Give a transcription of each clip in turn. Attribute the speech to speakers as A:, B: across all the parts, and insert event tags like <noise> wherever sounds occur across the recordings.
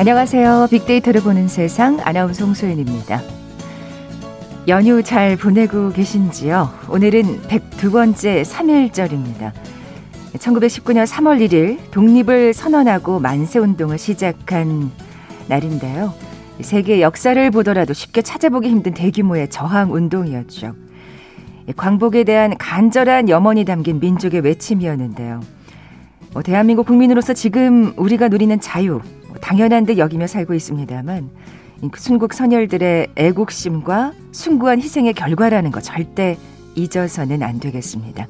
A: 안녕하세요. 빅데이터를 보는 세상 아나운서 홍소연입니다. 연휴 잘 보내고 계신지요? 오늘은 102번째 3일절입니다. 1919년 3월 1일 독립을 선언하고 만세 운동을 시작한 날인데요. 세계 역사를 보더라도 쉽게 찾아보기 힘든 대규모의 저항 운동이었죠. 광복에 대한 간절한 염원이 담긴 민족의 외침이었는데요. 뭐 대한민국 국민으로서 지금 우리가 누리는 자유, 당연한 듯 여기며 살고 있습니다만 순국 선열들의 애국심과 숭고한 희생의 결과라는 거 절대 잊어서는 안 되겠습니다.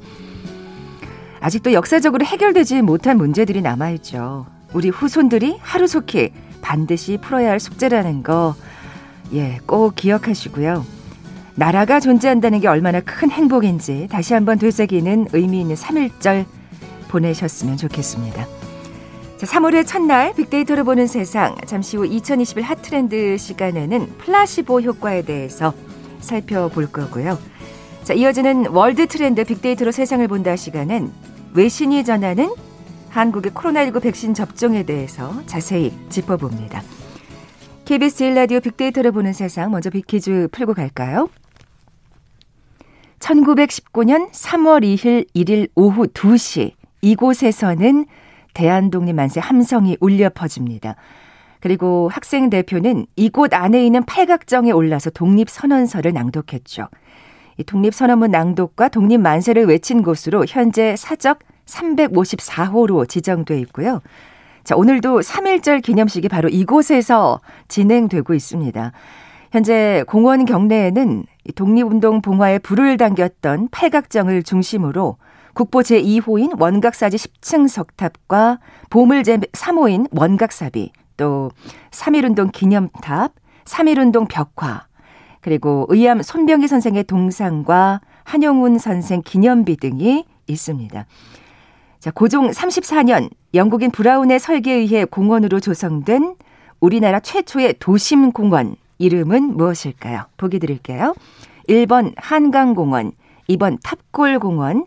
A: 아직도 역사적으로 해결되지 못한 문제들이 남아있죠. 우리 후손들이 하루속히 반드시 풀어야 할 숙제라는 거, 예, 꼭 기억하시고요. 나라가 존재한다는 게 얼마나 큰 행복인지 다시 한번 되새기는 의미 있는 3일절 보내셨으면 좋겠습니다. 자, 3월의 첫날 빅데이터를 보는 세상 잠시 후 2021 핫트렌드 시간에는 플라시보 효과에 대해서 살펴볼 거고요. 자, 이어지는 월드 트렌드 빅데이터로 세상을 본다 시간은 외신이 전하는 한국의 코로나19 백신 접종에 대해서 자세히 짚어봅니다. KBS 1라디오 빅데이터를 보는 세상 먼저 빅퀴즈 풀고 갈까요? 1919년 3월 2일 1일 오후 2시 이곳에서는 대한독립 만세 함성이 울려 퍼집니다. 그리고 학생 대표는 이곳 안에 있는 팔각정에 올라서 독립 선언서를 낭독했죠. 이 독립 선언문 낭독과 독립 만세를 외친 곳으로 현재 사적 354호로 지정돼 있고요. 자, 오늘도 3.1절 기념식이 바로 이곳에서 진행되고 있습니다. 현재 공원 경내에는 독립운동 봉화에 불을 당겼던 팔각정을 중심으로 국보 제2호인 원각사지 10층 석탑과 보물 제 3호인 원각사비, 또 3.1운동 기념탑, 3.1운동 벽화, 그리고 의암 손병희 선생의 동상과 한용운 선생 기념비 등이 있습니다. 자, 고종 34년 영국인 브라운의 설계에 의해 공원으로 조성된 우리나라 최초의 도심 공원 이름은 무엇일까요? 보기 드릴게요. 1번 한강공원, 2번 탑골공원,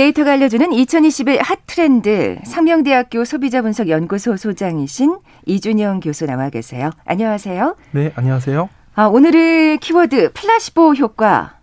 A: 빅데이터가 알려주는 2021 핫트렌드 상명대학교 소비자분석연구소 소장이신 이준영 교수 나와 계세요. 안녕하세요.
B: 네, 안녕하세요.
A: 아, 오늘의 키워드 플라시보 효과.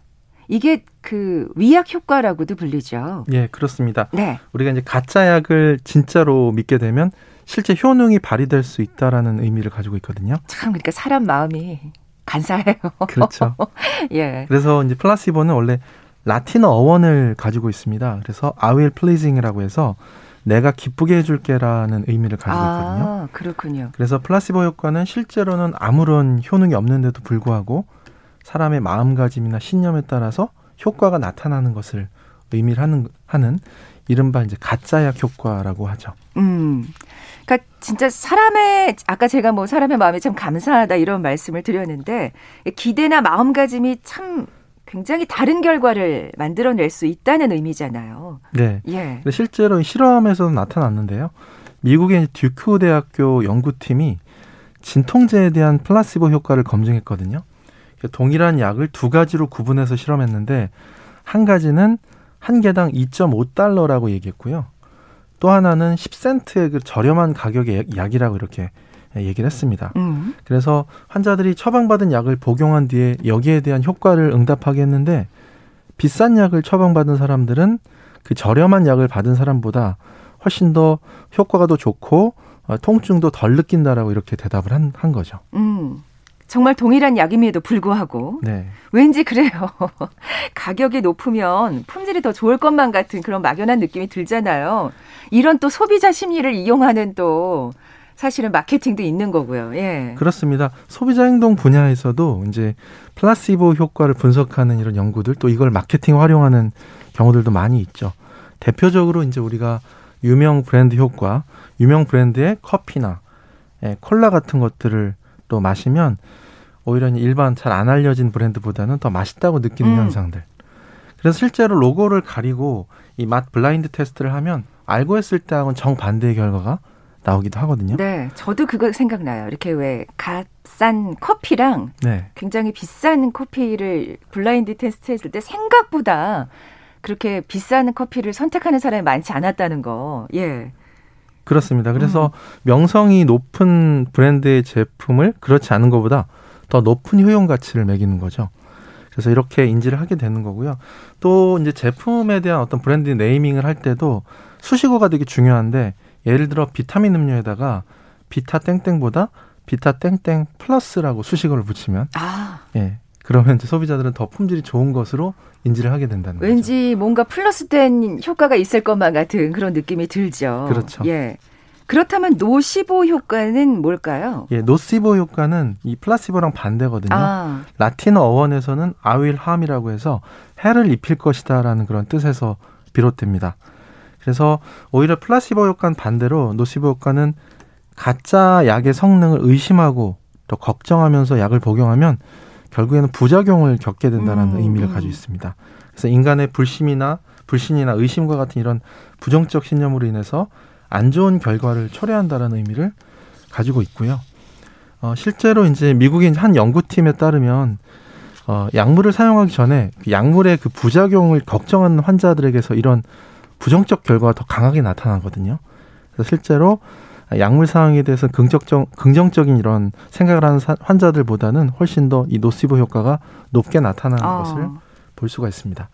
A: 이게 그 위약 효과라고도 불리죠.
B: 예, 그렇습니다.
A: 네.
B: 우리가 이제 가짜 약을 진짜로 믿게 되면 실제 효능이 발휘될 수 있다라는 의미를 가지고 있거든요.
A: 참 그러니까 사람 마음이 간사해요.
B: 그렇죠. <laughs>
A: 예.
B: 그래서 이제 플라시보는 원래 라틴어 어원을 가지고 있습니다. 그래서 I will pleasing이라고 해서 내가 기쁘게 해줄게라는 의미를 가지고 있거든요.
A: 아, 그렇군요.
B: 그래서 플라시보 효과는 실제로는 아무런 효능이 없는데도 불구하고 사람의 마음가짐이나 신념에 따라서 효과가 나타나는 것을 의미를 하는 하는 이른바 이제 가짜약 효과라고 하죠.
A: 음. 그러니까 진짜 사람의 아까 제가 뭐 사람의 마음이 참 감사하다 이런 말씀을 드렸는데 기대나 마음가짐이 참 굉장히 다른 결과를 만들어낼 수 있다는 의미잖아요.
B: 네.
A: 예.
B: 실제로 실험에서도 나타났는데요. 미국의 듀크 대학교 연구팀이 진통제에 대한 플라시보 효과를 검증했거든요. 동일한 약을 두 가지로 구분해서 실험했는데 한 가지는 한 개당 2.5달러라고 얘기했고요. 또 하나는 10센트의 그 저렴한 가격의 약이라고 이렇게 얘기를 했습니다.
A: 음.
B: 그래서 환자들이 처방받은 약을 복용한 뒤에 여기에 대한 효과를 응답하게 했는데 비싼 약을 처방받은 사람들은 그 저렴한 약을 받은 사람보다 훨씬 더 효과가 더 좋고 어, 통증도 덜 느낀다라고 이렇게 대답을 한, 한 거죠.
A: 음. 정말 동일한 약임에도 불구하고 네. 왠지 그래요. <laughs> 가격이 높으면 품질이 더 좋을 것만 같은 그런 막연한 느낌이 들잖아요. 이런 또 소비자 심리를 이용하는 또 사실은 마케팅도 있는 거고요. 예.
B: 그렇습니다. 소비자 행동 분야에서도 이제 플라시보 효과를 분석하는 이런 연구들 또 이걸 마케팅 활용하는 경우들도 많이 있죠. 대표적으로 이제 우리가 유명 브랜드 효과, 유명 브랜드의 커피나 예, 콜라 같은 것들을 또 마시면 오히려 일반 잘 안 알려진 브랜드보다는 더 맛있다고 느끼는 음. 현상들. 그래서 실제로 로고를 가리고 이 맛 블라인드 테스트를 하면 알고 했을 때하고는 정반대의 결과가 나오기도 하거든요.
A: 네, 저도 그거 생각나요. 이렇게 왜 값싼 커피랑 네. 굉장히 비싼 커피를 블라인드 테스트 했을 때 생각보다 그렇게 비싼 커피를 선택하는 사람이 많지 않았다는 거. 예.
B: 그렇습니다. 그래서 음. 명성이 높은 브랜드의 제품을 그렇지 않은 것보다 더 높은 효용 가치를 매기는 거죠. 그래서 이렇게 인지를 하게 되는 거고요. 또 이제 제품에 대한 어떤 브랜드 네이밍을 할 때도 수식어가 되게 중요한데 예를 들어 비타민 음료에다가 비타 땡땡보다 비타 땡땡 플러스라고 수식어를 붙이면 아. 예. 그러면 이제 소비자들은 더 품질이 좋은 것으로 인지를 하게 된다는
A: 왠지 거죠. 왠지 뭔가 플러스된 효과가 있을 것만 같은 그런 느낌이 들죠.
B: 그렇죠.
A: 예. 그렇다면 노시보 효과는 뭘까요?
B: 예, 노시보 효과는 이 플라시보랑 반대거든요. 아. 라틴어 어원에서는 I will harm이라고 해서 해를 입힐 것이다라는 그런 뜻에서 비롯됩니다. 그래서 오히려 플라시보 효과는 반대로 노시보 효과는 가짜 약의 성능을 의심하고 또 걱정하면서 약을 복용하면 결국에는 부작용을 겪게 된다는 음, 의미를 음. 가지고 있습니다. 그래서 인간의 불신이나 불신이나 의심과 같은 이런 부정적 신념으로 인해서 안 좋은 결과를 초래한다라는 의미를 가지고 있고요. 어, 실제로 이제 미국의 한 연구팀에 따르면 어, 약물을 사용하기 전에 그 약물의 그 부작용을 걱정하는 환자들에게서 이런 부정적 결과가 더 강하게 나타나거든요. 그래서 실제로 약물 사용에 대해서 긍정적 긍정적인 이런 생각을 하는 사, 환자들보다는 훨씬 더 이 노시보 효과가 높게 나타나는 어. 것을 볼 수가 있습니다.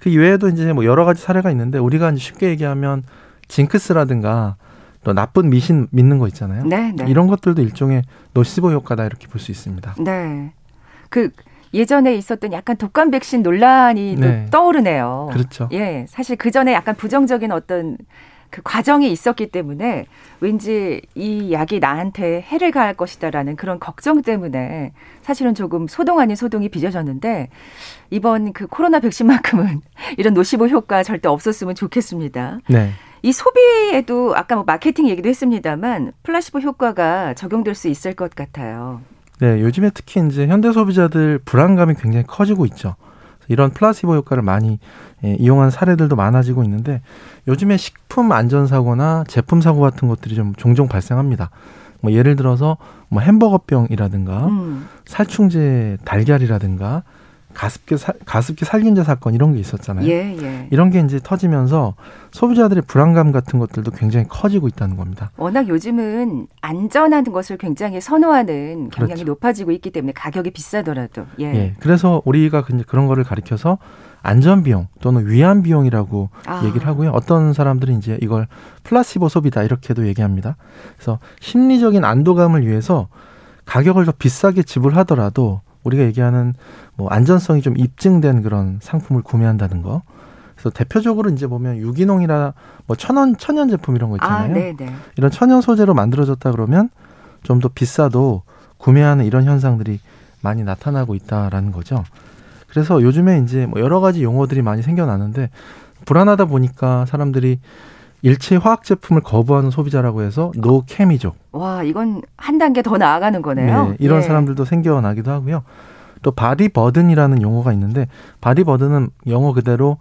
B: 그 이외에도 이제 뭐 여러 가지 사례가 있는데 우리가 쉽게 얘기하면 징크스라든가 또 나쁜 미신 믿는 거 있잖아요. 네, 네. 이런 것들도 일종의 노시보 효과다 이렇게 볼 수 있습니다.
A: 네. 그 예전에 있었던 약간 독감 백신 논란이 네. 떠오르네요.
B: 그렇죠.
A: 예. 사실 그 전에 약간 부정적인 어떤 그 과정이 있었기 때문에 왠지 이 약이 나한테 해를 가할 것이다라는 그런 걱정 때문에 사실은 조금 소동 아닌 소동이 빚어졌는데 이번 그 코로나 백신만큼은 <laughs> 이런 노시보 효과 절대 없었으면 좋겠습니다. 네. 이 소비에도 아까 뭐 마케팅 얘기도 했습니다만 플라시보 효과가 적용될 수 있을 것 같아요.
B: 네, 요즘에 특히 이제 현대 소비자들 불안감이 굉장히 커지고 있죠. 이런 플라시보 효과를 많이 예, 이용한 사례들도 많아지고 있는데 요즘에 식품 안전 사고나 제품 사고 같은 것들이 좀 종종 발생합니다. 뭐 예를 들어서 뭐 햄버거병이라든가 음. 살충제 달걀이라든가 가습기 살, 가습기 살균제 사건 이런 게 있었잖아요. 예, 예. 이런 게 이제 터지면서 소비자들의 불안감 같은 것들도 굉장히 커지고 있다는 겁니다.
A: 워낙 요즘은 안전한 것을 굉장히 선호하는 경향이 그렇죠. 높아지고 있기 때문에 가격이 비싸더라도. 예. 예.
B: 그래서 우리가 그런 거를 가리켜서 안전 비용 또는 위안 비용이라고 아. 얘기를 하고요. 어떤 사람들은 이제 이걸 플라시보 소비다 이렇게도 얘기합니다. 그래서 심리적인 안도감을 위해서 가격을 더 비싸게 지불하더라도 우리가 얘기하는 뭐 안전성이 좀 입증된 그런 상품을 구매한다는 거. 그래서 대표적으로 이제 보면 유기농이나 뭐 천연 천연 제품 이런 거 있잖아요. 아, 네, 네. 이런 천연 소재로 만들어졌다 그러면 좀 더 비싸도 구매하는 이런 현상들이 많이 나타나고 있다라는 거죠. 그래서 요즘에 이제 뭐 여러 가지 용어들이 많이 생겨나는데 불안하다 보니까 사람들이 일체 화학 제품을 거부하는 소비자라고 해서 노케미족.
A: 와, 이건 한 단계 더 나아가는 거네요.
B: 네, 이런 예. 사람들도 생겨나기도 하고요. 또 body burden이라는 용어가 있는데 body burden은 영어 그대로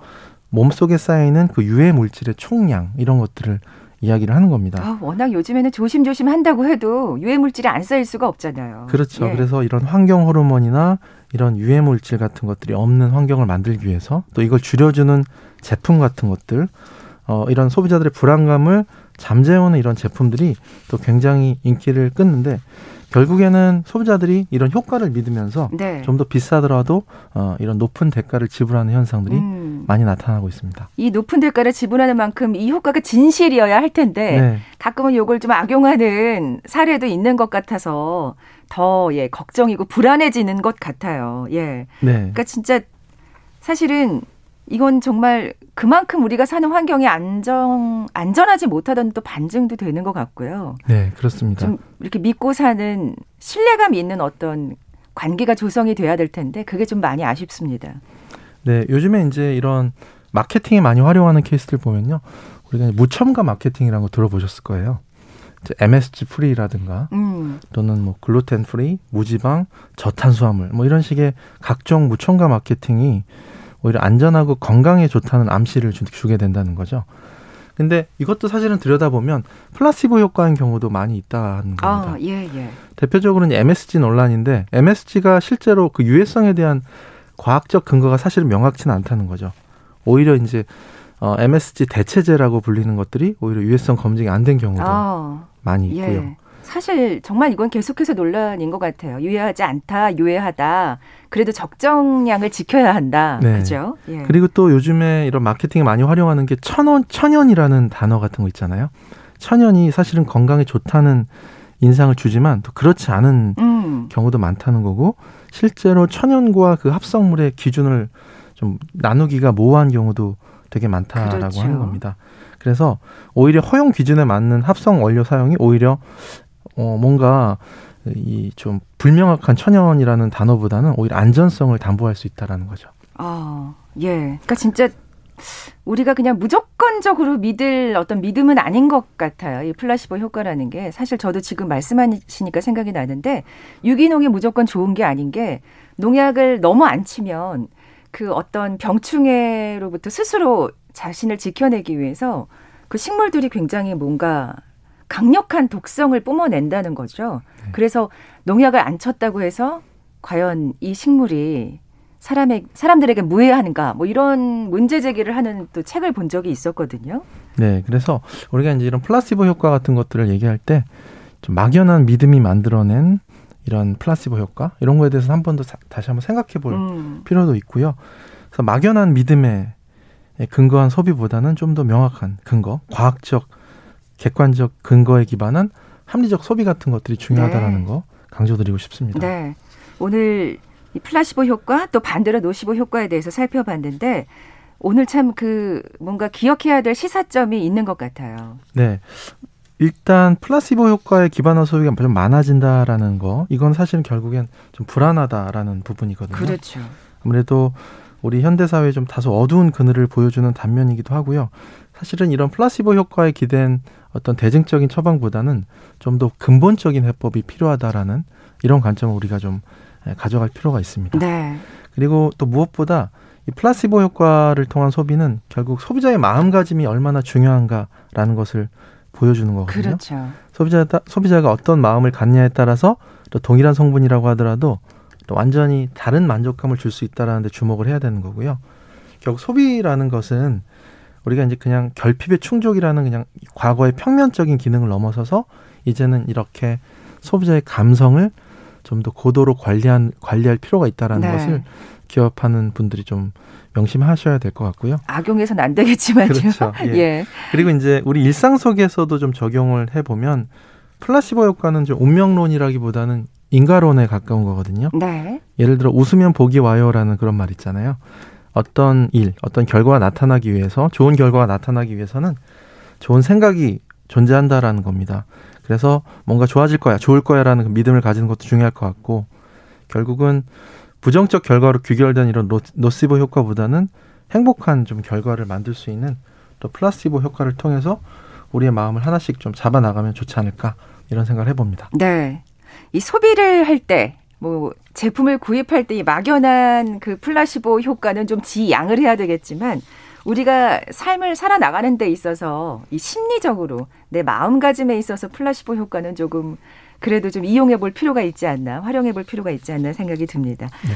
B: 몸속에 쌓이는 그 유해 물질의 총량 이런 것들을 이야기를 하는 겁니다.
A: 아, 워낙 요즘에는 조심조심 한다고 해도 유해 물질이 안 쌓일 수가 없잖아요.
B: 그렇죠. 예. 그래서 이런 환경 호르몬이나 이런 유해 물질 같은 것들이 없는 환경을 만들기 위해서 또 이걸 줄여주는 제품 같은 것들 어, 이런 소비자들의 불안감을 잠재우는 이런 제품들이 또 굉장히 인기를 끊는데 결국에는 소비자들이 이런 효과를 믿으면서
A: 네.
B: 좀더 비싸더라도 어, 이런 높은 대가를 지불하는 현상들이
A: 음.
B: 많이 나타나고 있습니다.
A: 이 높은 대가를 지불하는 만큼 이 효과가 진실이어야 할 텐데
B: 네.
A: 가끔은 요걸 좀 악용하는 사례도 있는 것 같아서 더 예, 걱정이고 불안해지는 것 같아요. 예.
B: 네.
A: 그러니까 진짜 사실은 이건 정말 그만큼 우리가 사는 환경이 안정 안전하지 못하다는 또 반증도 되는 것 같고요.
B: 네, 그렇습니다.
A: 좀 이렇게 믿고 사는 신뢰감 있는 어떤 관계가 조성이 돼야 될 텐데 그게 좀 많이 아쉽습니다.
B: 네, 요즘에 이제 이런 마케팅에 많이 활용하는 케이스들 보면요. 우리가 무첨가 마케팅이라는 거 들어보셨을 거예요. MSG free라든가
A: 음,
B: 또는 뭐 글루텐 free, 무지방, 저탄수화물 뭐 이런 식의 각종 무첨가 마케팅이 오히려 안전하고 건강에 좋다는 암시를 주, 주게 된다는 거죠. 근데 이것도 사실은 들여다보면 플라시보 효과인 경우도 많이 있다는 겁니다.
A: 아, 예, 예.
B: 대표적으로는 MSG 논란인데 MSG가 실제로 그 유해성에 대한 과학적 근거가 사실은 명확치는 않다는 거죠. 오히려 이제 어, MSG 대체제라고 불리는 것들이 오히려 유해성 검증이 안 된 경우도
A: 아,
B: 많이 있고요.
A: 예. 사실 정말 이건 계속해서 논란인 것 같아요. 유해하지 않다, 유해하다. 그래도 적정량을 지켜야 한다.
B: 네.
A: 그죠? 예.
B: 그리고 또 요즘에 이런 마케팅에 많이 활용하는 게 천원, 천연이라는 단어 같은 거 있잖아요. 천연이 사실은 건강에 좋다는 인상을 주지만 또 그렇지 않은
A: 음,
B: 경우도 많다는 거고 실제로 천연과 그 합성물의 기준을 좀 나누기가 모호한 경우도 되게 많다라고
A: 그렇죠.
B: 하는 겁니다. 그래서 오히려 허용 기준에 맞는 합성 원료 사용이 오히려 어 뭔가 이 좀 불명확한 천연이라는 단어보다는 오히려 안전성을 담보할 수 있다라는 거죠.
A: 아, 예. 그러니까 진짜 우리가 그냥 무조건적으로 믿을 어떤 믿음은 아닌 것 같아요. 이 플라시보 효과라는 게 사실 저도 지금 말씀하시니까 생각이 나는데 유기농이 무조건 좋은 게 아닌 게 농약을 너무 안 치면 그 어떤 병충해로부터 스스로 자신을 지켜내기 위해서 그 식물들이 굉장히 뭔가 강력한 독성을 뿜어낸다는 거죠. 그래서 농약을 안 쳤다고 해서 과연 이 식물이 사람의 사람들에게 무해하는가 뭐 이런 문제 제기를 하는 또 책을 본 적이 있었거든요.
B: 네, 그래서 우리가 이제 이런 플라시보 효과 같은 것들을 얘기할 때 좀 막연한 믿음이 만들어낸 이런 플라시보 효과 이런 거에 대해서 한 번 더 다시 한번 생각해 볼
A: 음,
B: 필요도 있고요. 그래서 막연한 믿음에 근거한 소비보다는 좀 더 명확한 근거, 과학적, 객관적 근거에 기반한 합리적 소비 같은 것들이 중요하다라는
A: 네.
B: 거 강조드리고 싶습니다.
A: 네. 오늘 이 플라시보 효과 또 반대로 노시보 효과에 대해서 살펴봤는데 오늘 참 그 뭔가 기억해야 될 시사점이 있는 것 같아요.
B: 네. 일단 플라시보 효과에 기반한 소비가 좀 많아진다라는 거, 이건 사실은 결국엔 좀 불안하다라는 부분이거든요.
A: 그렇죠.
B: 아무래도 우리 현대 사회에 좀 다소 어두운 그늘을 보여주는 단면이기도 하고요. 사실은 이런 플라시보 효과에 기댄 어떤 대증적인 처방보다는 좀 더 근본적인 해법이 필요하다라는 이런 관점을 우리가 좀 예, 가져갈 필요가 있습니다.
A: 네.
B: 그리고 또 무엇보다 이 플라시보 효과를 통한 소비는 결국 소비자의 마음가짐이 얼마나 중요한가라는 것을 보여주는 거거든요.
A: 그렇죠.
B: 소비자가 소비자가 어떤 마음을 갖냐에 따라서 또 동일한 성분이라고 하더라도 또 완전히 다른 만족감을 줄 수 있다라는 데 주목을 해야 되는 거고요. 결국 소비라는 것은 우리가 이제 그냥 결핍의 충족이라는 그냥 과거의 평면적인 기능을 넘어서서 이제는 이렇게 소비자의 감성을 좀 더 고도로 관리한 관리할 필요가 있다라는
A: 네.
B: 것을 기업하는 분들이 좀 명심하셔야 될 것 같고요.
A: 악용해서는 안 되겠지만요.
B: 그렇죠. <laughs> 예.
A: 예.
B: 그리고 이제 우리 일상 속에서도 좀 적용을 해보면 플라시보 효과는 좀 운명론이라기보다는 인과론에 가까운 거거든요.
A: 네.
B: 예를 들어 웃으면 복이 와요라는 그런 말 있잖아요. 어떤 일, 어떤 결과가 나타나기 위해서 좋은 결과가 나타나기 위해서는 좋은 생각이 존재한다라는 겁니다. 그래서 뭔가 좋아질 거야, 좋을 거야라는 그 믿음을 가지는 것도 중요할 것 같고 결국은 부정적 결과로 귀결된 이런 노, 노시보 효과보다는 행복한 좀 결과를 만들 수 있는 또 플라시보 효과를 통해서 우리의 마음을 하나씩 좀 잡아 나가면 좋지 않을까 이런 생각을 해봅니다.
A: 네. 이 소비를 할 때, 뭐, 제품을 구입할 때 이 막연한 그 플라시보 효과는 좀 지양을 해야 되겠지만, 우리가 삶을 살아나가는 데 있어서 이 심리적으로 내 마음가짐에 있어서 플라시보 효과는 조금 그래도 좀 이용해 볼 필요가 있지 않나, 활용해 볼 필요가 있지 않나 생각이 듭니다.
B: 네.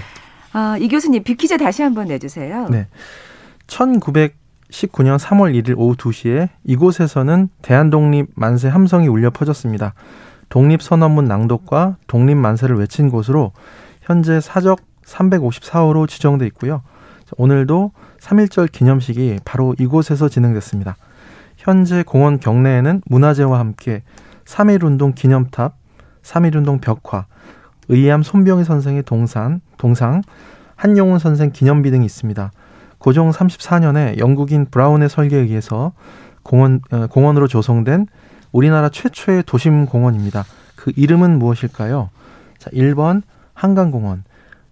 A: 아, 이 교수님, 빅퀴즈 다시 한번 내주세요.
B: 네. 1919년 3월 1일 오후 2시에 이곳에서는 대한독립 만세 함성이 울려 퍼졌습니다. 독립선언문 낭독과 독립 만세를 외친 곳으로 현재 사적 354호로 지정돼 있고요. 오늘도 3.1절 기념식이 바로 이곳에서 진행됐습니다. 현재 공원 경내에는 문화재와 함께 3.1운동 기념탑, 3.1운동 벽화, 의암 손병희 선생의 동산, 동상, 한용운 선생 기념비 등이 있습니다. 고종 34년에 영국인 브라운의 설계에 의해서 공원, 어, 공원으로 조성된 우리나라 최초의 도심 공원입니다. 그 이름은 무엇일까요? 자, 1번 한강공원,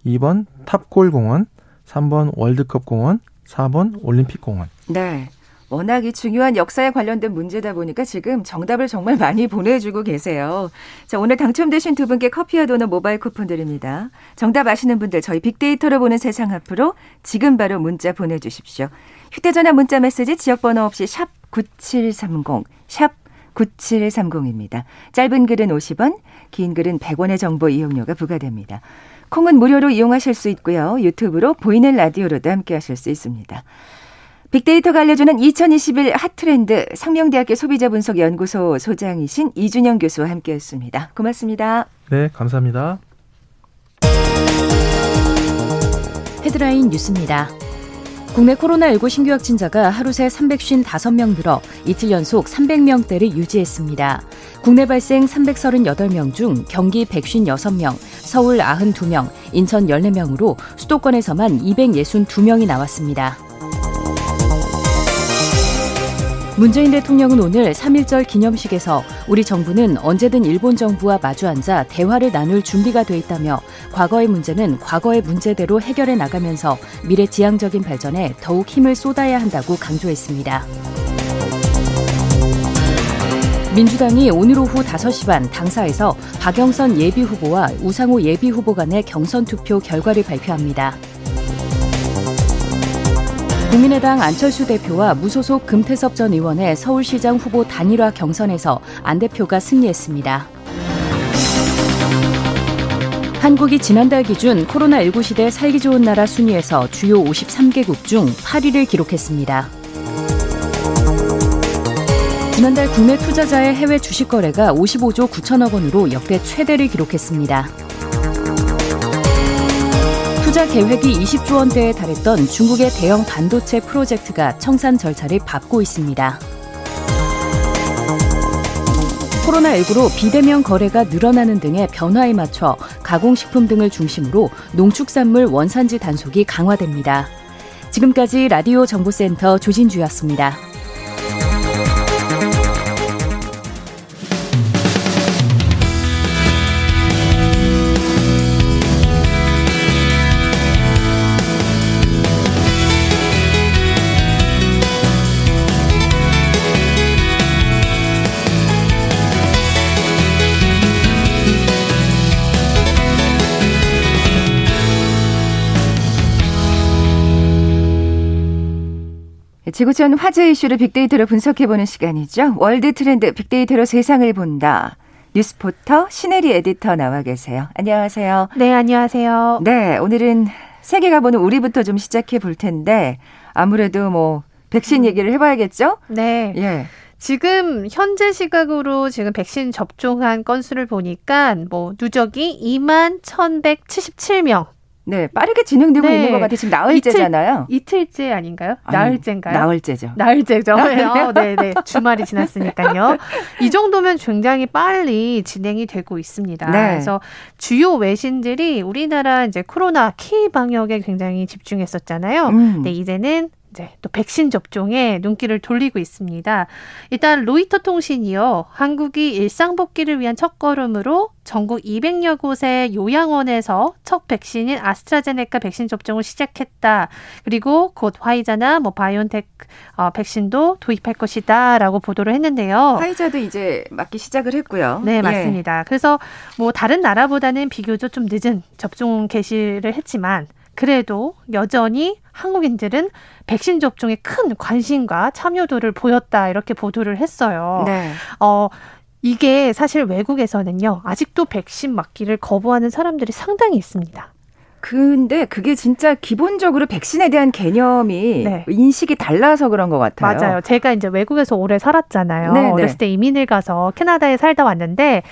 B: 2번 탑골공원, 3번 월드컵공원, 4번 올림픽공원.
A: 네. 워낙 이 중요한 역사에 관련된 문제다 보니까 지금 정답을 정말 많이 보내주고 계세요. 자, 오늘 당첨되신 두 분께 커피와 도넛 모바일 쿠폰 드립니다. 정답 아시는 분들 저희 빅데이터로 보는 세상 앞으로 지금 바로 문자 보내주십시오. 휴대전화 문자 메시지 지역번호 없이 샵 9730, 샵 9730입니다. 짧은 글은 50원, 긴 글은 100원의 정보 이용료가 부과됩니다. 콩은 무료로 이용하실 수 있고요. 유튜브로 보이는 라디오로도 함께 하실 수 있습니다. 빅데이터가 알려주는 2021 핫트렌드 상명대학교 소비자분석연구소 소장이신 이준영 교수와 함께했습니다. 고맙습니다.
B: 네, 감사합니다.
C: 헤드라인 뉴스입니다. 국내 코로나19 신규 확진자가 하루 새 355명 늘어 이틀 연속 300명대를 유지했습니다. 국내 발생 338명 중 경기 156명, 서울 92명, 인천 14명으로 수도권에서만 262명이 나왔습니다. 문재인 대통령은 오늘 3.1절 기념식에서 우리 정부는 언제든 일본 정부와 마주 앉아 대화를 나눌 준비가 돼 있다며 과거의 문제는 과거의 문제대로 해결해 나가면서 미래 지향적인 발전에 더욱 힘을 쏟아야 한다고 강조했습니다. 민주당이 오늘 오후 5시 반 당사에서 박영선 예비후보와 우상호 예비후보 간의 경선 투표 결과를 발표합니다. 국민의당 안철수 대표와 무소속 금태섭 전 의원의 서울시장 후보 단일화 경선에서 안 대표가 승리했습니다. 한국이 지난달 기준 코로나19 시대 살기 좋은 나라 순위에서 주요 53개국 중 8위를 기록했습니다. 지난달 국내 투자자의 해외 주식 거래가 55조 9천억 원으로 역대 최대를 기록했습니다. 투자 계획이 20조 원대에 달했던 중국의 대형 반도체 프로젝트가 청산 절차를 밟고 있습니다. 코로나19로 비대면 거래가 늘어나는 등의 변화에 맞춰 가공식품 등을 중심으로 농축산물 원산지 단속이 강화됩니다. 지금까지 라디오 정보센터 조진주였습니다.
A: 지구촌 화제 이슈를 빅데이터로 분석해보는 시간이죠. 월드 트렌드 빅데이터로 세상을 본다. 뉴스포터 신혜리 에디터 나와 계세요. 안녕하세요.
D: 네, 안녕하세요.
A: 네, 오늘은 세계가 보는 우리부터 좀 시작해 볼 텐데 아무래도 뭐 백신 음. 얘기를 해봐야겠죠?
D: 네. 예. 지금 현재 시각으로 지금 백신 접종한 건수를 보니까 뭐 누적이 2만 1,177명.
A: 네, 빠르게 진행되고 네. 있는 것 같아요. 지금 나흘째잖아요.
D: 이틀, 이틀째 아닌가요? 아니, 나흘째인가요?
A: 나흘째죠.
D: 나흘째죠. <laughs> 네, 어, 네, 네. 주말이 지났으니까요. 이 정도면 굉장히 빨리 진행이 되고 있습니다. 네. 그래서 주요 외신들이 우리나라 이제 코로나 키 방역에 굉장히 집중했었잖아요. 음. 네, 이제는 이제 또 백신 접종에 눈길을 돌리고 있습니다. 일단 로이터 통신이요. 한국이 일상 복귀를 위한 첫걸음으로 전국 200여 곳의 요양원에서 첫 백신인 아스트라제네카 백신 접종을 시작했다. 그리고 곧 화이자나 뭐 바이온텍 어, 백신도 도입할 것이다라고 보도를 했는데요.
A: 화이자도 이제 맞기 시작을 했고요.
D: 네, 예. 맞습니다. 예. 그래서 뭐 다른 나라보다는 비교적 좀 늦은 접종 개시를 했지만 그래도 여전히 한국인들은 백신 접종에 큰 관심과 참여도를 보였다 이렇게 보도를 했어요. 네. 어, 이게 사실 외국에서는요 아직도 백신 맞기를 거부하는 사람들이 상당히 있습니다.
A: 근데 그게 진짜 기본적으로 백신에 대한 개념이 네. 인식이 달라서 그런 것 같아요.
D: 맞아요. 제가 이제 외국에서 오래 살았잖아요. 네, 네. 어렸을 때 이민을 가서 캐나다에 살다 왔는데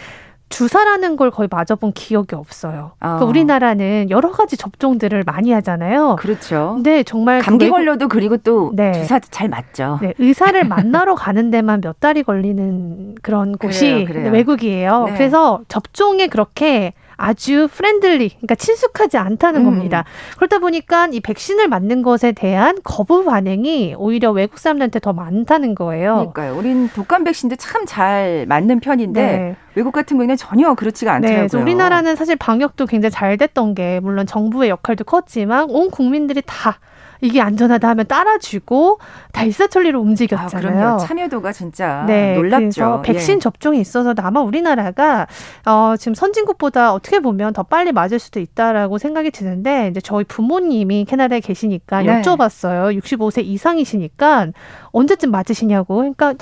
D: 주사라는 걸 거의 맞아본 기억이 없어요. 아. 그러니까 우리나라는 여러 가지 접종들을 많이 하잖아요.
A: 그렇죠.
D: 근데 정말
A: 그 감기 그 걸려도 그리고 또 네. 주사 잘 맞죠. 네,
D: 의사를 만나러 가는 데만 몇 달이 걸리는 그런 곳이 그래요, 그래요. 외국이에요. 네. 그래서 접종에 그렇게 아주 friendly, 그러니까 친숙하지 않다는 음. 겁니다. 그러다 보니까 이 백신을 맞는 것에 대한 거부 반응이 오히려 외국 사람들한테 더 많다는 거예요.
A: 그러니까요. 우린 독감 백신도 참 잘 맞는 편인데 네. 외국 같은 경우는 전혀 그렇지가 네, 않더라고요.
D: 네, 우리나라는 사실 방역도 굉장히 잘 됐던 게 물론 정부의 역할도 컸지만 온 국민들이 다 이게 안전하다 하면 따라주고 다 일사천리로 움직였잖아요.
A: 아, 참여도가 진짜 네, 놀랍죠.
D: 백신 예. 접종에 있어서도 아마 우리나라가 어, 지금 선진국보다 어떻게 보면 더 빨리 맞을 수도 있다라고 생각이 드는데 이제 저희 부모님이 캐나다에 계시니까 네. 여쭤봤어요. 65세 이상이시니까 언제쯤 맞으시냐고. 그러니까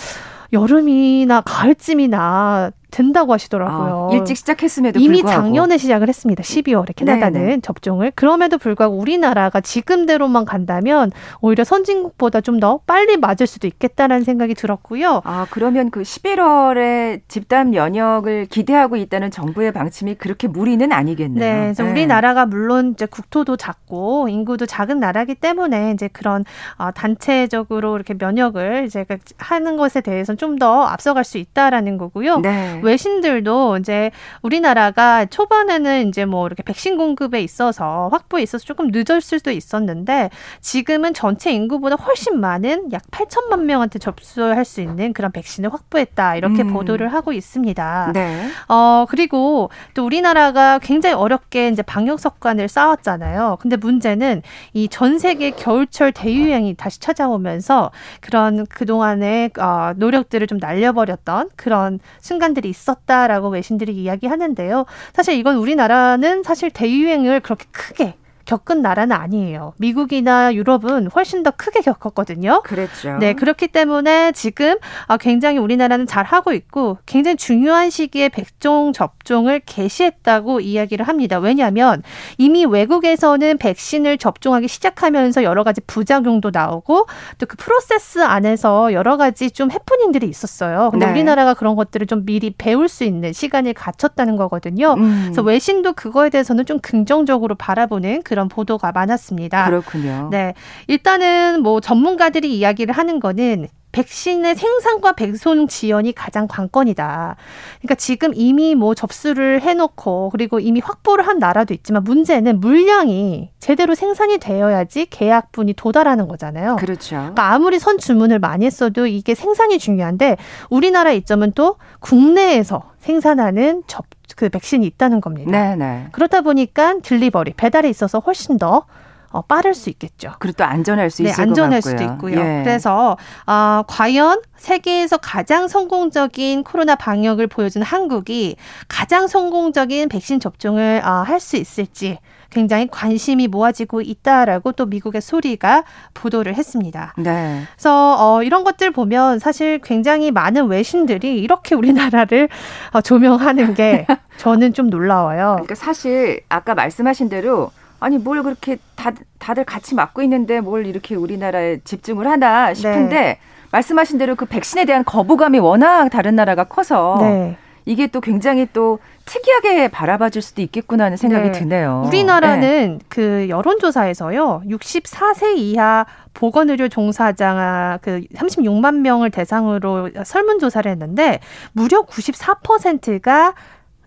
D: 여름이나 가을쯤이나 된다고 하시더라고요.
A: 아, 일찍 시작했음에도
D: 이미 불구하고. 작년에 시작을 했습니다. 12월에 캐나다는 네네. 접종을. 그럼에도 불구하고 우리나라가 지금대로만 간다면 오히려 선진국보다 좀 더 빨리 맞을 수도 있겠다는 생각이 들었고요.
A: 아 그러면 그 11월에 집단 면역을 기대하고 있다는 정부의 방침이 그렇게 무리는 아니겠네요.
D: 네, 그래서 네. 우리나라가 물론 이제 국토도 작고 인구도 작은 나라기 때문에 이제 그런 어, 단체적으로 이렇게 면역을 이제 그 하는 것에 대해서는 좀 더 앞서갈 수 있다라는 거고요. 네. 외신들도 이제 우리나라가 초반에는 이제 뭐 이렇게 백신 공급에 있어서 확보에 있어서 조금 늦을 수도 있었는데 지금은 전체 인구보다 훨씬 많은 약 8천만 명한테 접수할 수 있는 그런 백신을 확보했다 이렇게 음. 보도를 하고 있습니다. 네. 어 그리고 또 우리나라가 굉장히 어렵게 이제 방역 석관을 쌓았잖아요. 근데 문제는 이 전 세계 겨울철 대유행이 다시 찾아오면서 그런 그동안의 어, 노력들을 좀 날려버렸던 그런 순간들이 있었다라고 외신들이 이야기하는데요. 사실 이건 우리나라는 사실 대유행을 그렇게 크게 겪은 나라는 아니에요. 미국이나 유럽은 훨씬 더 크게 겪었거든요.
A: 그랬죠.
D: 네, 그렇기 때문에 지금 아, 굉장히 우리나라는 잘 하고 있고 굉장히 중요한 시기에 백종 접종을 개시했다고 이야기를 합니다. 왜냐하면 이미 외국에서는 백신을 접종하기 시작하면서 여러 가지 부작용도 나오고 또 그 프로세스 안에서 여러 가지 좀 해프닝들이 있었어요. 근데 네. 우리나라가 그런 것들을 좀 미리 배울 수 있는 시간을 갖췄다는 거거든요. 음. 그래서 외신도 그거에 대해서는 좀 긍정적으로 바라보는 그런 그런 보도가 많았습니다.
A: 그렇군요.
D: 네. 일단은 뭐 전문가들이 이야기를 하는 거는 백신의 생산과 배송 지연이 가장 관건이다. 그러니까 지금 이미 뭐 접수를 해놓고 그리고 이미 확보를 한 나라도 있지만 문제는 물량이 제대로 생산이 되어야지 계약분이 도달하는 거잖아요.
A: 그렇죠.
D: 그러니까 아무리 선 주문을 많이 했어도 이게 생산이 중요한데 우리나라 이점은 또 국내에서 생산하는 접, 그 백신이 있다는 겁니다.
A: 네네. 네.
D: 그렇다 보니까 딜리버리 배달에 있어서 훨씬 더 어, 빠를 수 있겠죠.
A: 그리고 또 안전할 수
D: 네,
A: 있을
D: 안전할 수도 있고요. 예. 그래서 어, 과연 세계에서 가장 성공적인 코로나 방역을 보여준 한국이 가장 성공적인 백신 접종을 어, 할수 있을지 굉장히 관심이 모아지고 있다라고 또 미국의 소리가 보도를 했습니다. 네. 그래서 어, 이런 것들 보면 사실 굉장히 많은 외신들이 이렇게 우리나라를 어, 조명하는 게 <laughs> 저는 좀 놀라워요.
A: 그러니까 사실 아까 말씀하신 대로 아니 뭘 그렇게 다, 다들 같이 맞고 있는데 뭘 이렇게 우리나라에 집중을 하나 싶은데 네. 말씀하신 대로 그 백신에 대한 거부감이 워낙 다른 나라가 커서 네. 이게 또 굉장히 또 특이하게 바라봐줄 수도 있겠구나 하는 생각이 네. 드네요.
D: 우리나라는 네. 그 여론조사에서요, 64세 이하 보건의료 종사자 그 36만 명을 대상으로 설문조사를 했는데 무려 94%가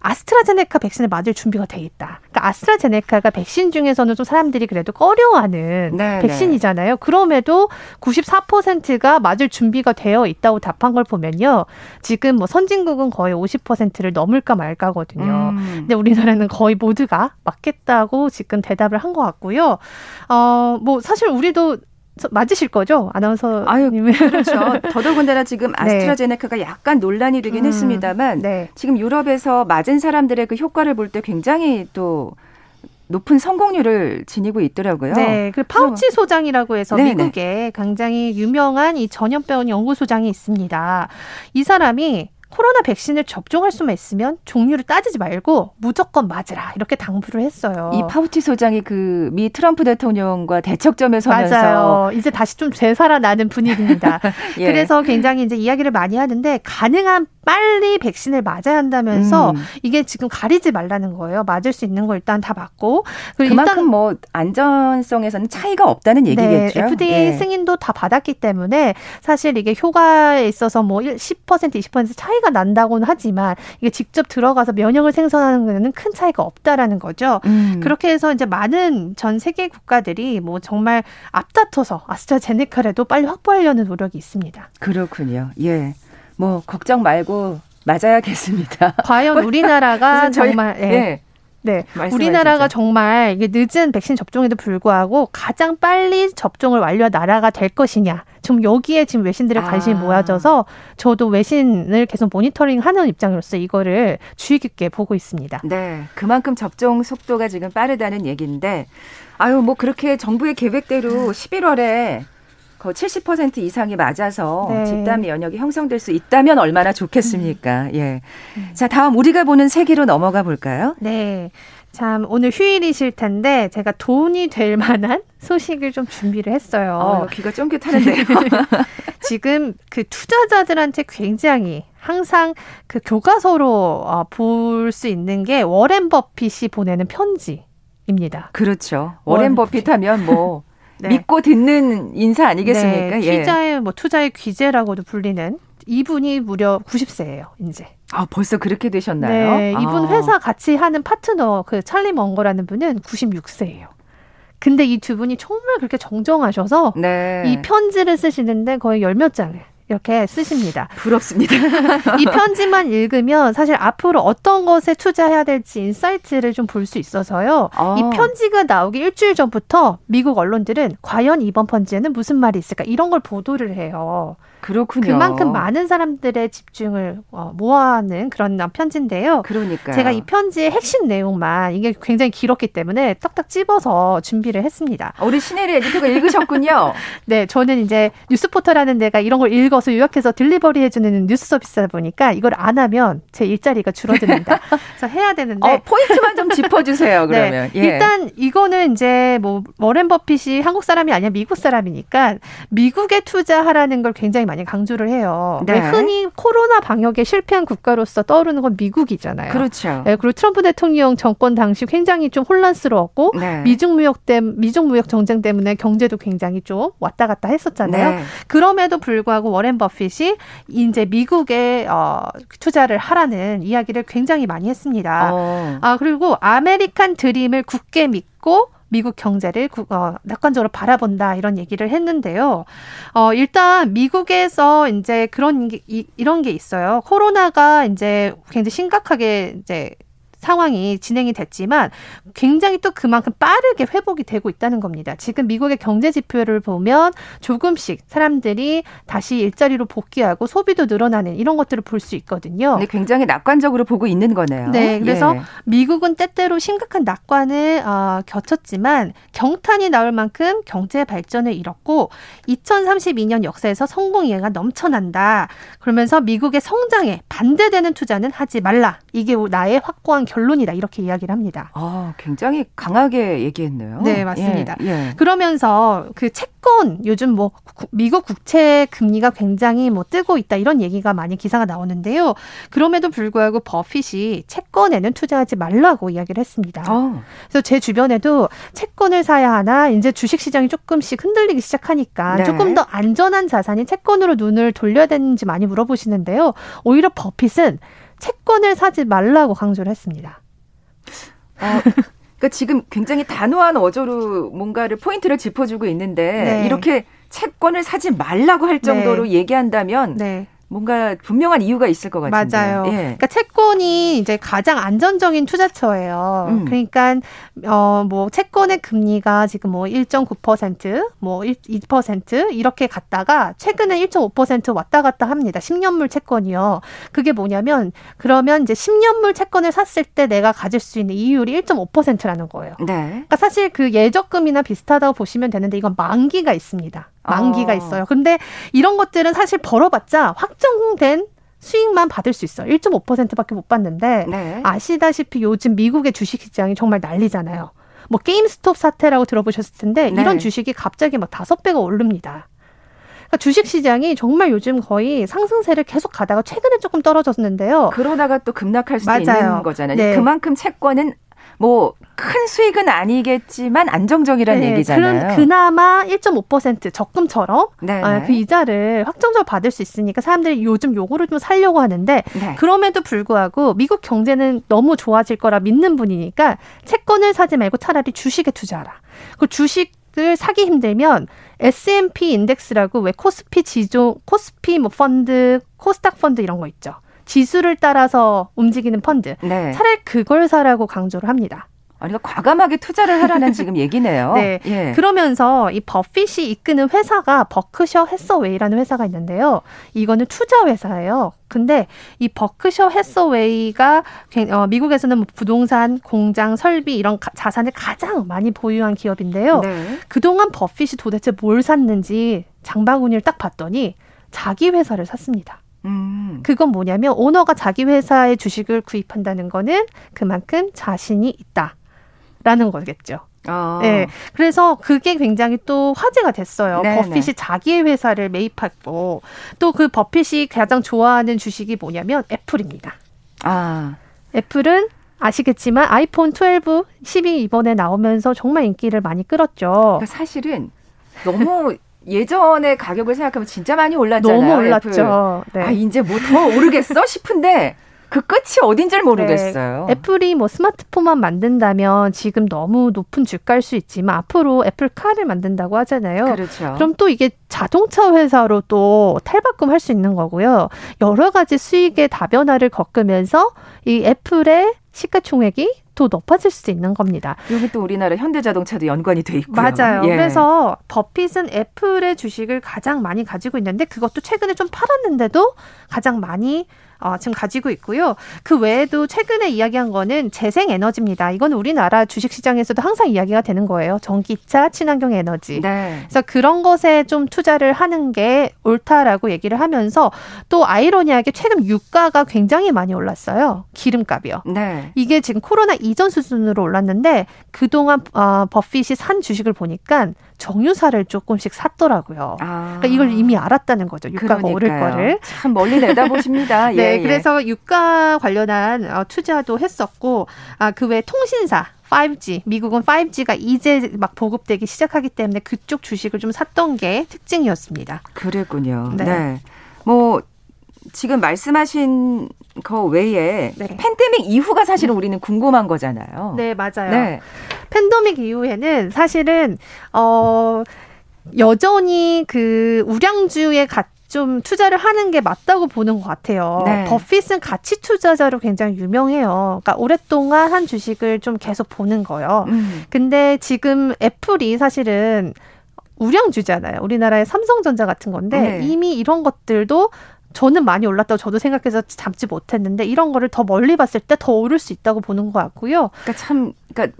D: 아스트라제네카 백신을 맞을 준비가 돼 있다. 그러니까 아스트라제네카가 백신 중에서는 좀 사람들이 그래도 꺼려하는 네, 네. 백신이잖아요. 그럼에도 94%가 맞을 준비가 되어 있다고 답한 걸 보면요. 지금 뭐 선진국은 거의 50%를 넘을까 말까거든요. 음. 근데 우리나라는 거의 모두가 맞겠다고 지금 대답을 한 것 같고요. 어, 뭐 사실 우리도 맞으실 거죠? 아나운서.
A: 아유, 그렇죠. <laughs> 더더군다나 지금 네. 아스트라제네카가 네. 약간 논란이 되긴 음, 했습니다만 네. 지금 유럽에서 맞은 사람들의 그 효과를 볼 때 굉장히 또 높은 성공률을 지니고 있더라고요.
D: 네, 그 파우치 소장이라고 해서 네네. 미국에 굉장히 유명한 이 전염병 연구소장이 있습니다. 이 사람이 코로나 백신을 접종할 수만 있으면 종류를 따지지 말고 무조건 맞으라 이렇게 당부를 했어요.
A: 이 파우치 소장이 그 미 트럼프 대통령과 대척점에 서면서
D: 맞아요. 이제 다시 좀 되살아나는 분위기입니다. <laughs> 예. 그래서 굉장히 이제 이야기를 많이 하는데 가능한 빨리 백신을 맞아야 한다면서 음. 이게 지금 가리지 말라는 거예요. 맞을 수 있는 거 일단 다 맞고
A: 그만큼 일단 뭐 안전성에서는 차이가 없다는 네, 얘기겠죠.
D: 네, FDA 예. 승인도 다 받았기 때문에 사실 이게 효과에 있어서 뭐 10% 20% 차이가 난다고는 하지만 이게 직접 들어가서 면역을 생성하는 데는 큰 차이가 없다라는 거죠. 음. 그렇게 해서 이제 많은 전 세계 국가들이 뭐 정말 앞다퉈서 아스트라제네카라도 빨리 확보하려는 노력이 있습니다.
A: 그렇군요. 예. 뭐 걱정 말고 맞아야겠습니다. <laughs>
D: 과연 우리나라가 정말 예. 예. 네. 우리나라가 정말 이게 늦은 백신 접종에도 불구하고 가장 빨리 접종을 완료한 나라가 될 것이냐. 좀 여기에 지금 외신들의 관심이 아. 모아져서 저도 외신을 계속 모니터링 하는 입장으로서 이거를 주의 깊게 보고 있습니다.
A: 네. 그만큼 접종 속도가 지금 빠르다는 얘기인데 아유, 뭐 그렇게 정부의 계획대로 11월에 70% 이상이 맞아서 네. 집단 면역이 형성될 수 있다면 얼마나 좋겠습니까? 음. 예. 음. 자, 다음 우리가 보는 세계로 넘어가 볼까요?
D: 네. 참 오늘 휴일이실 텐데 제가 돈이 될 만한 소식을 좀 준비를 했어요.
A: 어, 귀가 쫑긋하는데요. <laughs>
D: 지금 그 투자자들한테 굉장히 항상 그 교과서로 어, 볼수 있는 게 워렌 버핏이 보내는 편지입니다.
A: 그렇죠. 워렌 버핏 하면 뭐 네. 믿고 듣는 인사 아니겠습니까?
D: 네, 투자의 예. 뭐 투자의 귀재라고도 불리는 이분이 무려 90세예요, 이제.
A: 아, 벌써 그렇게 되셨나요?
D: 네, 이분 아. 회사 같이 하는 파트너 그 찰리 멍거라는 분은 96세예요. 근데 이 두 분이 정말 그렇게 정정하셔서 네. 이 편지를 쓰시는데 거의 열 몇 장을 이렇게 쓰십니다.
A: 부럽습니다. <laughs>
D: 이 편지만 읽으면 사실 앞으로 어떤 것에 투자해야 될지 insight를 좀 볼 수 있어서요. 어. 이 편지가 나오기 일주일 전부터 미국 언론들은 과연 이번 편지에는 무슨 말이 있을까 이런 걸 보도를 해요.
A: 그렇군요.
D: 그만큼 많은 사람들의 집중을 어, 모아하는 그런 편지인데요.
A: 그러니까
D: 제가 이 편지의 핵심 내용만 이게 굉장히 길었기 때문에 딱딱 찝어서 준비를 했습니다.
A: 우리 신혜리 에디터가 읽으셨군요. <laughs>
D: 네, 저는 이제 뉴스포터라는 데가 이런 걸 읽어서 요약해서 delivery 해주는 뉴스 서비스다 보니까 이걸 안 하면 제 일자리가 줄어듭니다. <laughs> 그래서 해야 되는데
A: 어, 포인트만 좀 짚어주세요. <laughs> 네, 그러면
D: 네, 예. 일단 이거는 이제 뭐 워렌 버핏이 한국 사람이 아니라 미국 사람이니까 미국에 투자하라는 걸 굉장히 많이 강조를 해요. 네. 흔히 코로나 방역에 실패한 국가로서 떠오르는 건 미국이잖아요.
A: 그렇죠.
D: 네, 그리고 트럼프 대통령 정권 당시 굉장히 좀 혼란스러웠고 네. 미중 무역 때 미중 무역 정쟁 때문에 경제도 굉장히 좀 왔다 갔다 했었잖아요. 네. 그럼에도 불구하고 워렌 버핏이 이제 미국에 어, 투자를 하라는 이야기를 굉장히 많이 했습니다. 어. 아 그리고 아메리칸 드림을 굳게 믿고 미국 경제를 어, 낙관적으로 바라본다 이런 얘기를 했는데요. 어, 일단 미국에서 이제 그런 게, 이, 이런 게 있어요. 코로나가 이제 굉장히 심각하게 이제 상황이 진행이 됐지만 굉장히 또 그만큼 빠르게 회복이 되고 있다는 겁니다. 지금 미국의 경제 지표를 보면 조금씩 사람들이 다시 일자리로 복귀하고 소비도 늘어나는 이런 것들을 볼 수 있거든요.
A: 네, 굉장히 낙관적으로 보고 있는 거네요.
D: 네, 그래서 예. 미국은 때때로 심각한 낙관을 어, 겪었지만 경탄이 나올 만큼 경제 발전을 이뤘고 2032년 역사에서 성공 이해가 넘쳐난다. 그러면서 미국의 성장에 반대되는 투자는 하지 말라. 이게 나의 확고한 결론이다 이렇게 이야기를 합니다.
A: 아, 굉장히 강하게 얘기했네요.
D: 네, 맞습니다. 예, 예. 그러면서 그 채권 요즘 뭐 미국 국채 금리가 굉장히 뭐 뜨고 있다 이런 얘기가 많이 기사가 나오는데요. 그럼에도 불구하고 버핏이 채권에는 투자하지 말라고 이야기를 했습니다. 어. 그래서 제 주변에도 채권을 사야 하나 이제 주식 시장이 조금씩 흔들리기 시작하니까 네. 조금 더 안전한 자산인 채권으로 눈을 돌려야 되는지 많이 물어보시는데요. 오히려 버핏은 채권을 사지 말라고 강조를 했습니다.
A: 어, 그러니까 지금 굉장히 단호한 어조로 뭔가를 포인트를 짚어주고 있는데 네. 이렇게 채권을 사지 말라고 할 정도로 네. 얘기한다면 네. 뭔가 분명한 이유가 있을 것 같은데.
D: 맞아요. 예. 그러니까 채권이 이제 가장 안전적인 투자처예요. 음. 그러니까 어 뭐 채권의 금리가 지금 뭐 1.9%, 뭐 2% 이렇게 갔다가 최근에 1.5% 왔다 갔다 합니다. 10년물 채권이요. 그게 뭐냐면 그러면 이제 10년물 채권을 샀을 때 내가 가질 수 있는 이율이 1.5%라는 거예요. 네. 그러니까 사실 그 예적금이나 비슷하다고 보시면 되는데 이건 만기가 있습니다. 만기가 어. 있어요. 근데 이런 것들은 사실 벌어봤자 확정된 수익만 받을 수 있어요. 1.5%밖에 못 받는데 네. 아시다시피 요즘 미국의 주식 시장이 정말 난리잖아요. 뭐 게임스톱 사태라고 들어보셨을 텐데 네. 이런 주식이 갑자기 막 다섯 배가 오릅니다. 그러니까 주식 시장이 정말 요즘 거의 상승세를 계속 가다가 최근에 조금 떨어졌는데요.
A: 그러다가 또 급락할 수도 맞아요. 있는 거잖아요. 네. 그만큼 채권은 뭐 큰 수익은 아니겠지만 안정적이라는 네, 얘기잖아요.
D: 그럼 그나마 1.5% 적금처럼 아, 그 이자를 확정적으로 받을 수 있으니까 사람들이 요즘 요거를 좀 살려고 하는데 네. 그럼에도 불구하고 미국 경제는 너무 좋아질 거라 믿는 분이니까 채권을 사지 말고 차라리 주식에 투자하라. 그 주식 을 사기 힘들면 S&P 인덱스라고 왜 코스피 지종, 코스피 뭐 펀드, 코스닥 펀드 이런 거 있죠. 지수를 따라서 움직이는 펀드. 네. 차라리 그걸 사라고 강조를 합니다.
A: 아니, 그러니까 과감하게 투자를 하라는 <laughs> 지금 얘기네요.
D: 네. 예. 그러면서 이 버핏이 이끄는 회사가 버크셔 해서웨이라는 회사가 있는데요. 이거는 투자 회사예요. 근데 이 버크셔 해서웨이가 어, 미국에서는 뭐 부동산, 공장, 설비 이런 가, 자산을 가장 많이 보유한 기업인데요. 네. 그동안 버핏이 도대체 뭘 샀는지 장바구니를 딱 봤더니 자기 회사를 샀습니다. 음. 그건 뭐냐면 오너가 자기 회사의 주식을 구입한다는 거는 그만큼 자신이 있다. 라는 거겠죠. 아. 네. 그래서 그게 굉장히 또 화제가 됐어요. 네네. 버핏이 자기의 회사를 매입했고 또 그 버핏이 가장 좋아하는 주식이 뭐냐면 애플입니다. 아. 애플은 아시겠지만 아이폰 12, 12 이번에 나오면서 정말 인기를 많이 끌었죠.
A: 그러니까 사실은 너무 예전의 가격을 생각하면 진짜 많이 올랐잖아요.
D: 너무 올랐죠.
A: 네. 아 이제 뭐 더 오르겠어 <laughs> 싶은데 그 끝이 어딘지 모르겠어요.
D: 네. 애플이 뭐 스마트폰만 만든다면 지금 너무 높은 주가일 수 있지만 앞으로 애플카를 만든다고 하잖아요.
A: 그렇죠.
D: 그럼 또 이게 자동차 회사로 또 탈바꿈할 수 있는 거고요. 여러 가지 수익의 다변화를 겪으면서 이 애플의 시가총액이 더 높아질 수도 있는 겁니다.
A: 여기 또 우리나라 현대자동차도 연관이 돼 있고요.
D: 맞아요. 예. 그래서 버핏은 애플의 주식을 가장 많이 가지고 있는데 그것도 최근에 좀 팔았는데도 가장 많이 어, 지금 가지고 있고요. 그 외에도 최근에 이야기한 거는 재생 에너지입니다. 이건 우리나라 주식 시장에서도 항상 이야기가 되는 거예요. 전기차, 친환경 에너지. 네. 그래서 그런 것에 좀 투자를 하는 게 옳다라고 얘기를 하면서 또 아이러니하게 최근 유가가 굉장히 많이 올랐어요. 기름값이요. 네. 이게 지금 코로나 이전 수준으로 올랐는데 그동안 어, 버핏이 산 주식을 보니까 정유사를 조금씩 샀더라고요. 아. 그러니까 이걸 이미 알았다는 거죠. 유가가 그러니까요. 오를 거를.
A: 참 멀리 내다보십니다. <laughs>
D: 네, 예, 예. 그래서 유가 관련한 어, 투자도 했었고 아, 그 외 통신사 5G, 미국은 5G가 이제 막 보급되기 시작하기 때문에 그쪽 주식을 좀 샀던 게 특징이었습니다.
A: 그랬군요. 네. 네. 뭐 지금 말씀하신 거 외에 네. 팬데믹 이후가 사실은 우리는 궁금한 거잖아요.
D: 네, 맞아요. 네. 팬데믹 이후에는 사실은 어 여전히 그 우량주에 가, 좀 투자를 하는 게 맞다고 보는 것 같아요. 네. 버핏은 가치 투자자로 굉장히 유명해요. 그러니까 오랫동안 한 주식을 좀 계속 보는 거요. 음. 근데 지금 애플이 사실은 우량주잖아요. 우리나라의 삼성전자 같은 건데 네. 이미 이런 것들도 저는 많이 올랐다고 저도 생각해서 잡지 못했는데 이런 거를 더 멀리 봤을 때 더 오를 수 있다고 보는 것 같고요.
A: 그러니까 참 그러니까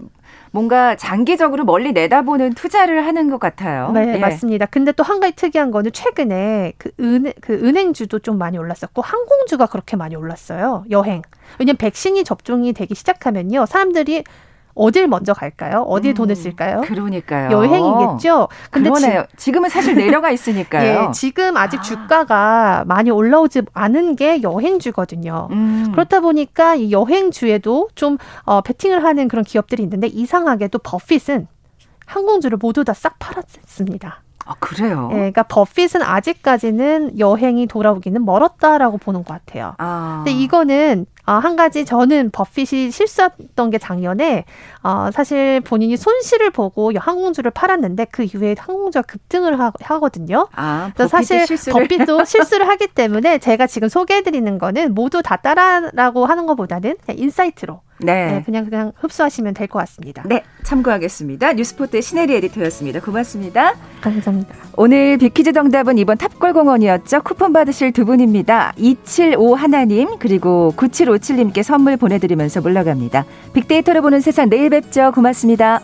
A: 뭔가 장기적으로 멀리 내다보는 투자를 하는 것 같아요.
D: 네, 예. 맞습니다. 근데 또 한 가지 특이한 거는 최근에 그 은행 그 은행주도 좀 많이 올랐었고 항공주가 그렇게 많이 올랐어요. 여행. 왜냐면 백신이 접종이 되기 시작하면요. 사람들이 어딜 먼저 갈까요? 어디에 음, 돈을 쓸까요?
A: 그러니까요.
D: 여행이겠죠.
A: 근데 그러네요. 지, 금은 사실 내려가 있으니까요. <laughs>
D: 예, 지금 아직 아. 주가가 많이 올라오지 않은 게 여행주거든요. 음. 그렇다 보니까 이 여행주에도 좀 어, 베팅을 하는 그런 기업들이 있는데 이상하게도 버핏은 항공주를 모두 다 싹 팔았습니다.
A: 아, 그래요?
D: 예, 그러니까 버핏은 아직까지는 여행이 돌아오기는 멀었다라고 보는 것 같아요. 아. 근데 이거는 어, 한 가지 저는 버핏이 실수했던 게 작년에 어, 사실 본인이 손실을 보고 항공주를 팔았는데 그 이후에 항공주가 급등을 하, 거든요
A: 아, 그래서 사실 실수를.
D: 버핏도 <laughs> 실수를 하기 때문에 제가 지금 소개해드리는 거는 모두 다 따라라고 하는 것보다는 그냥 insight로 네. 네. 그냥 그냥 흡수하시면 될 것 같습니다.
A: 네, 참고하겠습니다. 뉴스포트 신혜리 에디터였습니다. 고맙습니다.
D: 감사합니다.
A: 오늘 빅퀴즈 정답은 2번 탑골공원이었죠. 쿠폰 받으실 두 분입니다. 275 하나님 그리고 9757님께 선물 보내드리면서 물러갑니다. 빅데이터를 보는 세상 내일 뵙죠. 고맙습니다.